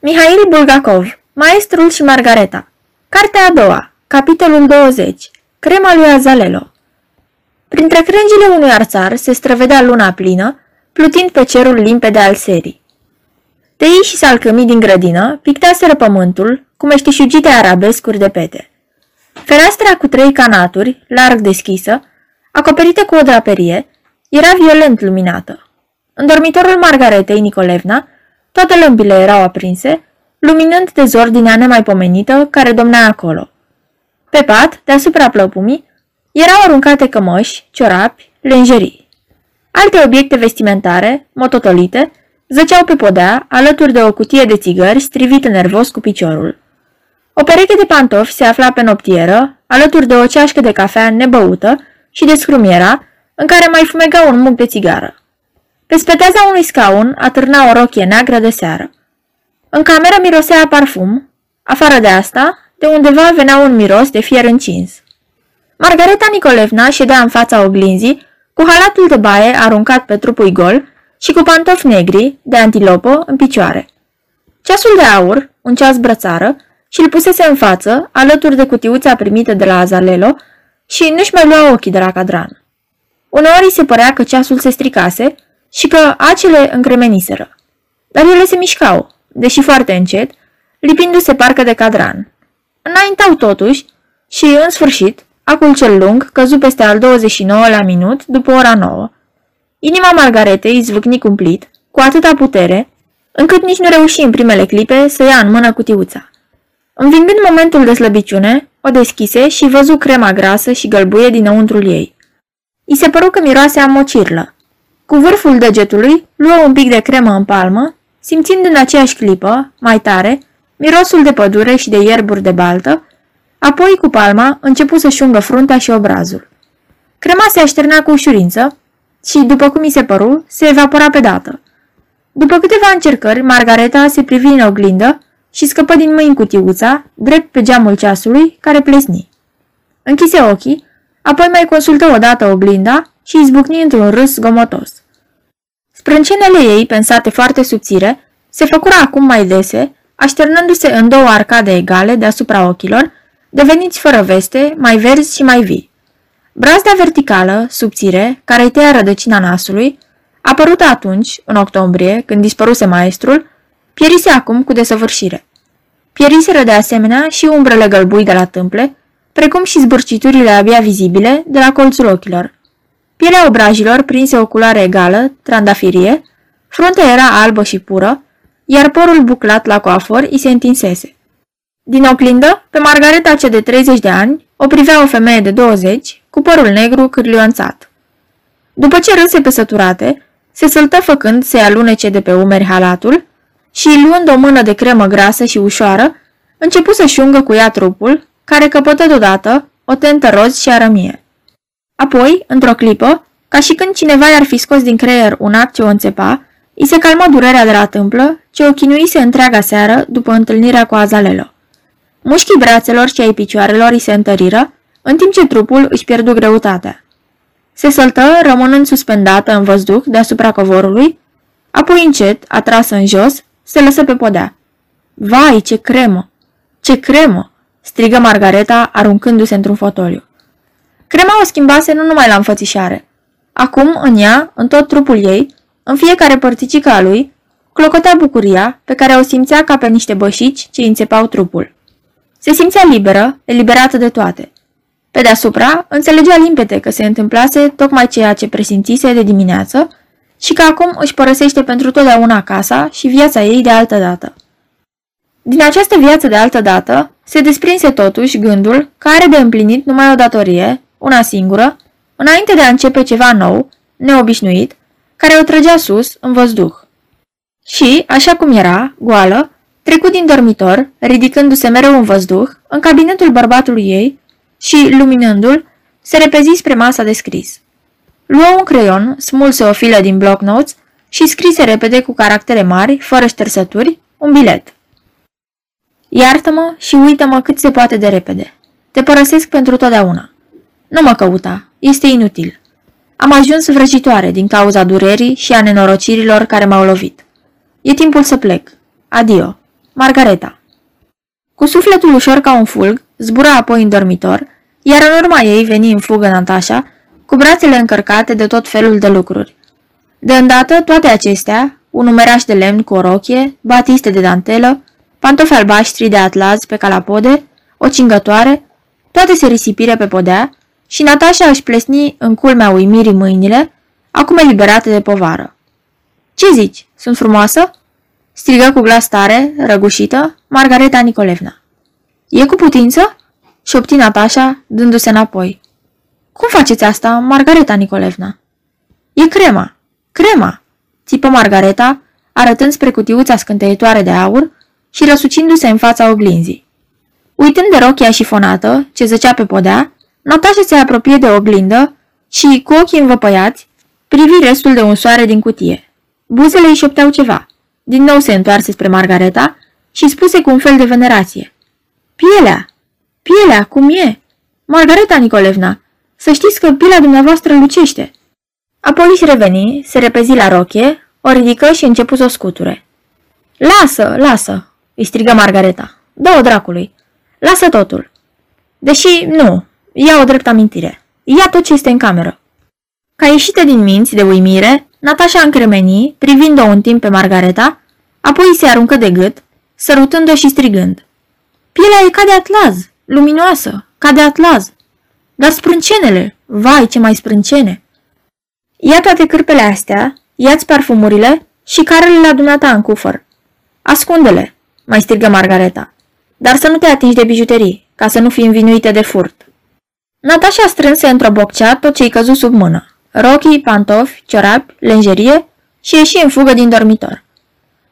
Mihail Bulgakov, Maestrul și Margareta Cartea a doua, capitolul 20 Crema lui Azalelo Printre crengile unui arțar se străvedea luna plină, plutind pe cerul limpede al serii. Teii și salcămii din grădină pictaseră pământul cu meșteșugite arabescuri de pete. Fereastra cu trei canaturi, larg deschisă, acoperită cu o draperie, era violent luminată. În dormitorul Margaretei Nicolevna, toate lămpile erau aprinse, luminând dezordinea nemaipomenită care domnea acolo. Pe pat, deasupra plăpumii, erau aruncate cămăși, ciorapi, lenjerii. Alte obiecte vestimentare, mototolite, zăceau pe podea, alături de o cutie de țigări strivită nervos cu piciorul. O pereche de pantofi se afla pe noptieră, alături de o ceașcă de cafea nebăută și de scrumiera, în care mai fumega un muc de țigară. Pe speteaza unui scaun atârna o rochie neagră de seară. În cameră mirosea parfum, afară de asta, de undeva venea un miros de fier încins. Margareta Nicolevna ședea în fața oglinzii, cu halatul de baie aruncat pe trupul gol și cu pantofi negri, de antilopă, în picioare. Ceasul de aur, un ceas brățară, și îl pusese în față, alături de cutiuța primită de la Azalelo, și nu-și mai lua ochii de la cadran. Uneori îi se părea că ceasul se stricase și că acele încremeniseră. Dar ele se mișcau, deși foarte încet, lipindu-se parcă de cadran. Înaintau totuși și, în sfârșit, acul cel lung căzu peste al 29 la minut după ora 9. Inima Margaretei zvâcni cumplit, cu atâta putere, încât nici nu reuși în primele clipe să ia în mână cutiuța. Învingând momentul de slăbiciune, o deschise și văzu crema grasă și gălbuie dinăuntrul ei. I se păru că miroase a mocirlă. Cu vârful degetului, luă un pic de cremă în palmă, simțind în aceeași clipă, mai tare, mirosul de pădure și de ierburi de baltă, apoi cu palma începu să-și ungă fruntea și obrazul. Crema se așternea cu ușurință și, după cum i se păru, se evapora pe dată. După câteva încercări, Margareta se privi în oglindă și scăpă din mâini cutiuța, drept pe geamul ceasului, care plesni. Închise ochii, apoi mai consultă odată oglinda și izbucni într-un râs gomotos. Sprâncenele ei, pensate foarte subțire, se făcură acum mai dese, așternându-se în două arcade egale deasupra ochilor, deveniți fără veste, mai verzi și mai vii. Brazda verticală, subțire, care îi tăia rădăcina nasului, apărută atunci, în octombrie, când dispăruse maestrul, pierise acum cu desăvârșire. Pieriseră de asemenea și umbrele gălbui de la tâmple, precum și zbârciturile abia vizibile de la colțul ochilor. Pielea obrajilor prinse o culoare egală, trandafirie, fruntea era albă și pură, iar porul buclat la coafor îi se întinsese. Din oglindă, pe Margareta cea de 30 de ani, o privea o femeie de 20, cu părul negru cârlionțat. După ce râse pe săturate, se săltă făcând să-i alunece de pe umeri halatul și, luând o mână de cremă grasă și ușoară, începu să-și ungă cu ea trupul, care căpătă deodată o tentă roz și arămie. Apoi, într-o clipă, ca și când cineva i-ar fi scos din creier un act ce o înțepa, îi se calmă durerea de la tâmplă, ce o chinuise întreaga seară după întâlnirea cu Azalelo. Mușchii brațelor și ai picioarelor îi se întăriră, în timp ce trupul își pierdu greutatea. Se săltă, rămânând suspendată în văzduh deasupra covorului, apoi încet, atrasă în jos, se lăsă pe podea. Vai, ce cremă! Ce cremă! strigă Margareta, aruncându-se într-un fotoliu. Crema o schimbase nu numai la înfățișare. Acum, în ea, în tot trupul ei, în fiecare părticică a lui, clocotea bucuria pe care o simțea ca pe niște bășici ce înțepau trupul. Se simțea liberă, eliberată de toate. Pe deasupra, înțelegea limpede că se întâmplase tocmai ceea ce presimțise de dimineață și că acum își părăsește pentru totdeauna casa și viața ei de altă dată. Din această viață de altă dată, se desprinse totuși gândul că are de împlinit numai o datorie, una singură, înainte de a începe ceva nou, neobișnuit, care o trăgea sus, în văzduh. Și, așa cum era, goală, trecut din dormitor, ridicându-se mereu în văzduh, în cabinetul bărbatului ei și, luminându-l, se repezi spre masa de scris. Luă un creion, smulse o filă din block notes și scrise repede cu caractere mari, fără ștersături, un bilet. Iartă-mă și uită-mă cât se poate de repede. Te părăsesc pentru totdeauna. Nu mă căuta, este inutil. Am ajuns vrăjitoare din cauza durerii și a nenorocirilor care m-au lovit. E timpul să plec. Adio. Margareta. Cu sufletul ușor ca un fulg, zbura apoi în dormitor, iar în urma ei veni în fugă Natasha, cu brațele încărcate de tot felul de lucruri. De îndată, toate acestea, un numeraș de lemn cu o rochie, batiste de dantelă, pantofi albaștri de atlaz pe calapode, o cingătoare, toate se risipire pe podea și Natasha își plesni în culmea uimirii mâinile, acum eliberate de povară. Ce zici? Sunt frumoasă?" strigă cu glas tare, răgușită, Margareta Nicolevna. E cu putință?" șopti Natasha, dându-se înapoi. Cum faceți asta, Margareta Nicolevna?" E crema, crema!" țipă Margareta, arătând spre cutiuța scânteietoare de aur și răsucindu-se în fața oglinzii. Uitând de rochia șifonată, ce zăcea pe podea, Natasha se apropie de oglindă și, cu ochii învăpăiați, privi restul de un soare din cutie. Buzele îi șopteau ceva. Din nou se întoarse spre Margareta și spuse cu un fel de venerație. Pielea! Pielea, cum e? Margareta Nicolevna, să știți că pielea dumneavoastră lucește. Apoi își reveni, se repezi la rochie, o ridică și începu să o scuture. Lasă, lasă, îi strigă Margareta. Dă-o dracului. Lasă totul. Deși, nu, ia o drept amintire. Ia tot ce este în cameră. Ca ieșită din minți de uimire, Natasha încremeni, privind-o un timp pe Margareta, apoi se aruncă de gât, sărutând-o și strigând. Pielea e ca de atlaz, luminoasă, ca de atlaz. Dar sprâncenele, vai ce mai sprâncene! Ia toate cârpele astea, ia-ți parfumurile și carele la dumneata în cufăr. Ascunde-le, mai strigă Margareta, dar să nu te atingi de bijuterii, ca să nu fii învinuită de furt. Natasha strânse într-o boccea tot ce-i căzut sub mână, rochii, pantofi, ciorapi, lenjerie și ieși în fugă din dormitor.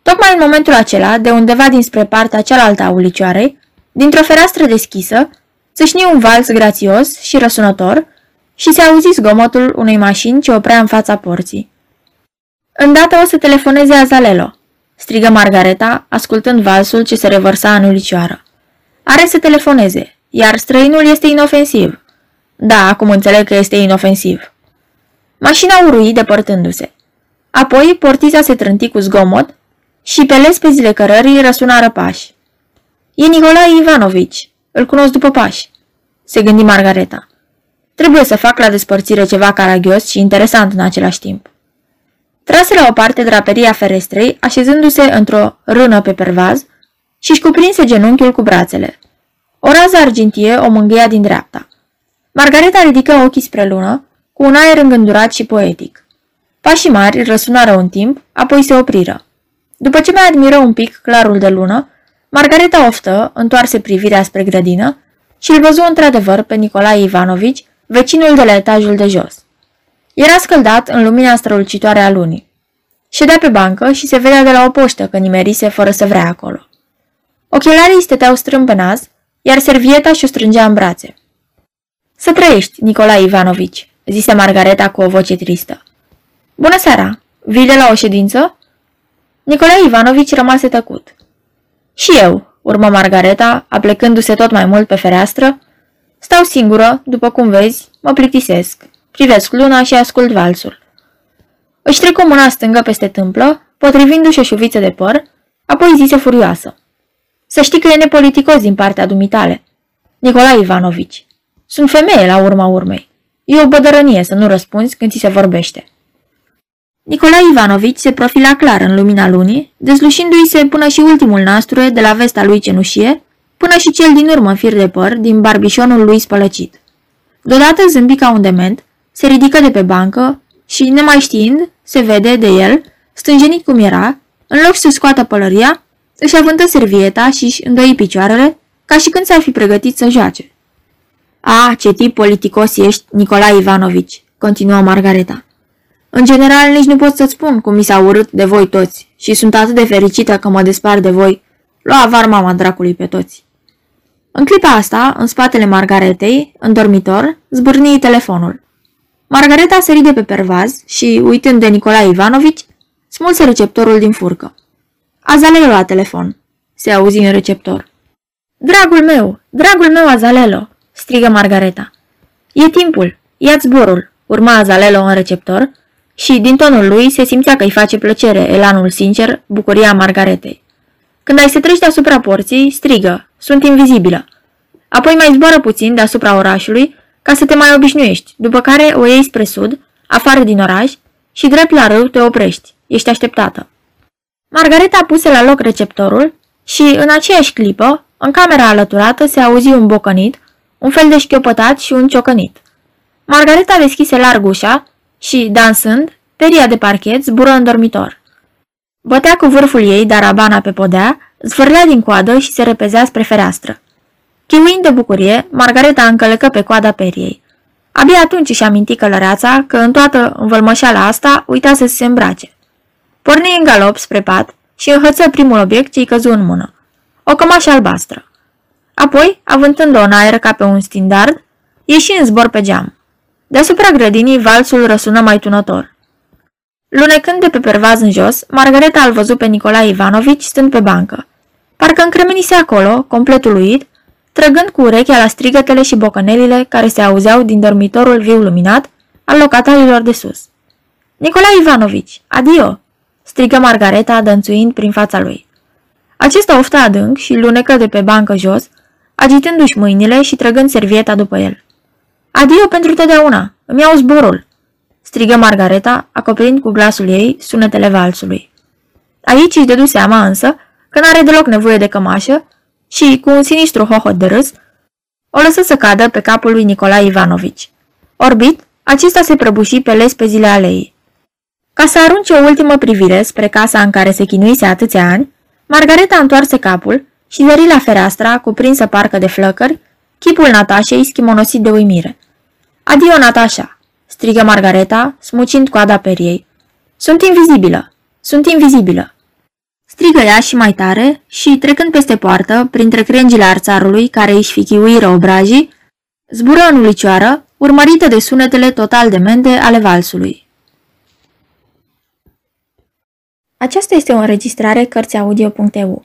Tocmai în momentul acela, de undeva dinspre partea cealaltă a ulicioarei, dintr-o fereastră deschisă, țâșni un vals grațios și răsunător și se auzi zgomotul unei mașini ce oprea în fața porții. Îndată o să telefoneze Azalelo, strigă Margareta, ascultând valsul ce se revărsa în ulicioară. Are să telefoneze, iar străinul este inofensiv. Da, acum înțeleg că este inofensiv. Mașina urui depărtându-se. Apoi portița se trânti cu zgomot și pe lespezile cărării răsunară pași. E Nicolae Ivanovici. Îl cunosc după pași. Se gândi Margareta. Trebuie să fac la despărțire ceva caragios și interesant în același timp. Trase la o parte draperia ferestrei, așezându-se într-o rână pe pervaz și își cuprinse genunchiul cu brațele. O rază argintie o mângâia din dreapta. Margareta ridică ochii spre lună, cu un aer îngândurat și poetic. Pașii mari răsunară un timp, apoi se opriră. După ce mai admiră un pic clarul de lună, Margareta oftă, întoarse privirea spre grădină și îl văzu într-adevăr pe Nicolae Ivanovici, vecinul de la etajul de jos. Era scăldat în lumina strălucitoare a lunii. Ședea pe bancă și se vedea de la o poștă că nimerise fără să vrea acolo. Ochelarii stăteau strâmb pe nas, iar servieta și-o strângea în brațe. Să trăiești, Nicolae Ivanovici, zise Margareta cu o voce tristă. Bună seara! Vii de la o ședință? Nicolae Ivanovici rămase tăcut. Și eu, urmă Margareta, aplecându-se tot mai mult pe fereastră, stau singură, după cum vezi, mă plictisesc. Privesc luna și ascult valsul. Își trecu mâna stângă peste tâmplă, potrivindu-și o șuviță de păr, apoi zise furioasă. Să știi că e nepoliticos din partea dumitale. Nicolae Ivanovici. Sunt femeie la urma urmei. E o bădărănie să nu răspunzi când ți se vorbește. Nicolae Ivanovici se profila clar în lumina lunii, dezlușindu-i se până și ultimul nasture de la vesta lui cenușie, până și cel din urmă fir de păr din barbișonul lui spălăcit. Deodată zâmbi ca un dement, se ridică de pe bancă și, nemai știind, se vede de el, stânjenit cum era, în loc să scoată pălăria, își avântă servieta și își îndoi picioarele, ca și când s-ar fi pregătit să joace. A, ce tip politicos ești, Nicolae Ivanovici, continuă Margareta. În general, nici nu pot să-ți spun cum mi s-a urât de voi toți și sunt atât de fericită că mă despar de voi. Lua avar mama dracului pe toți. În clipa asta, în spatele Margaretei, în dormitor, zbârnii telefonul. Margareta sări de pe pervaz și, uitând de Nicolae Ivanovici, smulse receptorul din furcă. Azalelo la telefon. Se auzi în receptor. Dragul meu, dragul meu Azalelo, strigă Margareta. E timpul, ia zborul, urma Azalelo în receptor și, din tonul lui, se simțea că îi face plăcere elanul sincer, bucuria Margaretei. Când ai să treci deasupra porții, strigă, sunt invizibilă. Apoi mai zboară puțin deasupra orașului ca să te mai obișnuiești, după care o iei spre sud, afară din oraș și drept la râu te oprești. Ești așteptată. Margareta puse la loc receptorul și, în aceeași clipă, în camera alăturată se auzi un bocănit, un fel de șchiopătat și un ciocănit. Margareta deschise larg ușa și, dansând, peria de parchet zbură în dormitor. Bătea cu vârful ei darabana pe podea, zvârlea din coadă și se repezea spre fereastră. Chiuind de bucurie, Margareta încălecă pe coada periei. Abia atunci își aminti călăreața că în toată învălmășeala asta uitase să se îmbrace. Porni în galop spre pat și înhăță primul obiect ce-i căzu în mână. O cămașă albastră. Apoi, avântând-o în aer ca pe un stindard, ieși în zbor pe geam. Deasupra grădinii, valsul răsună mai tunător. Lunecând de pe pervaz în jos, Margareta îl văzut pe Nicolae Ivanovici stând pe bancă. Parcă încremenise acolo, complet uluit, trăgând cu urechea la strigătele și bocănelile care se auzeau din dormitorul viu luminat al locatarilor de sus. Nicolae Ivanovici, adio!" strigă Margareta dănțuind prin fața lui. Acesta ofta adânc și lunecă de pe bancă jos, agitându-și mâinile și trăgând servieta după el. Adio pentru totdeauna! Îmi iau zborul!" strigă Margareta, acoperind cu glasul ei sunetele valsului. Aici își dădu seama însă că n-are deloc nevoie de cămașă și, cu un sinistru hohot de râs, o lăsă să cadă pe capul lui Nicolae Ivanovici. Orbit, acesta se prăbuși pe lespezile aleii. Ca să arunce o ultimă privire spre casa în care se chinuise atâția ani, Margareta întoarse capul și zări la fereastra, cuprinsă parcă de flăcări, chipul Natașei schimonosit de uimire. Adio, Natasha!" strigă Margareta, smucind coada periei. Sunt invizibilă! Sunt invizibilă! Strigă ea și mai tare și, trecând peste poartă, printre crengile arțarului care își fichiuiră obrajii, zbură în ulicioară, urmărită de sunetele total demente ale valsului. Aceasta este o înregistrare Cărțiaudio.eu.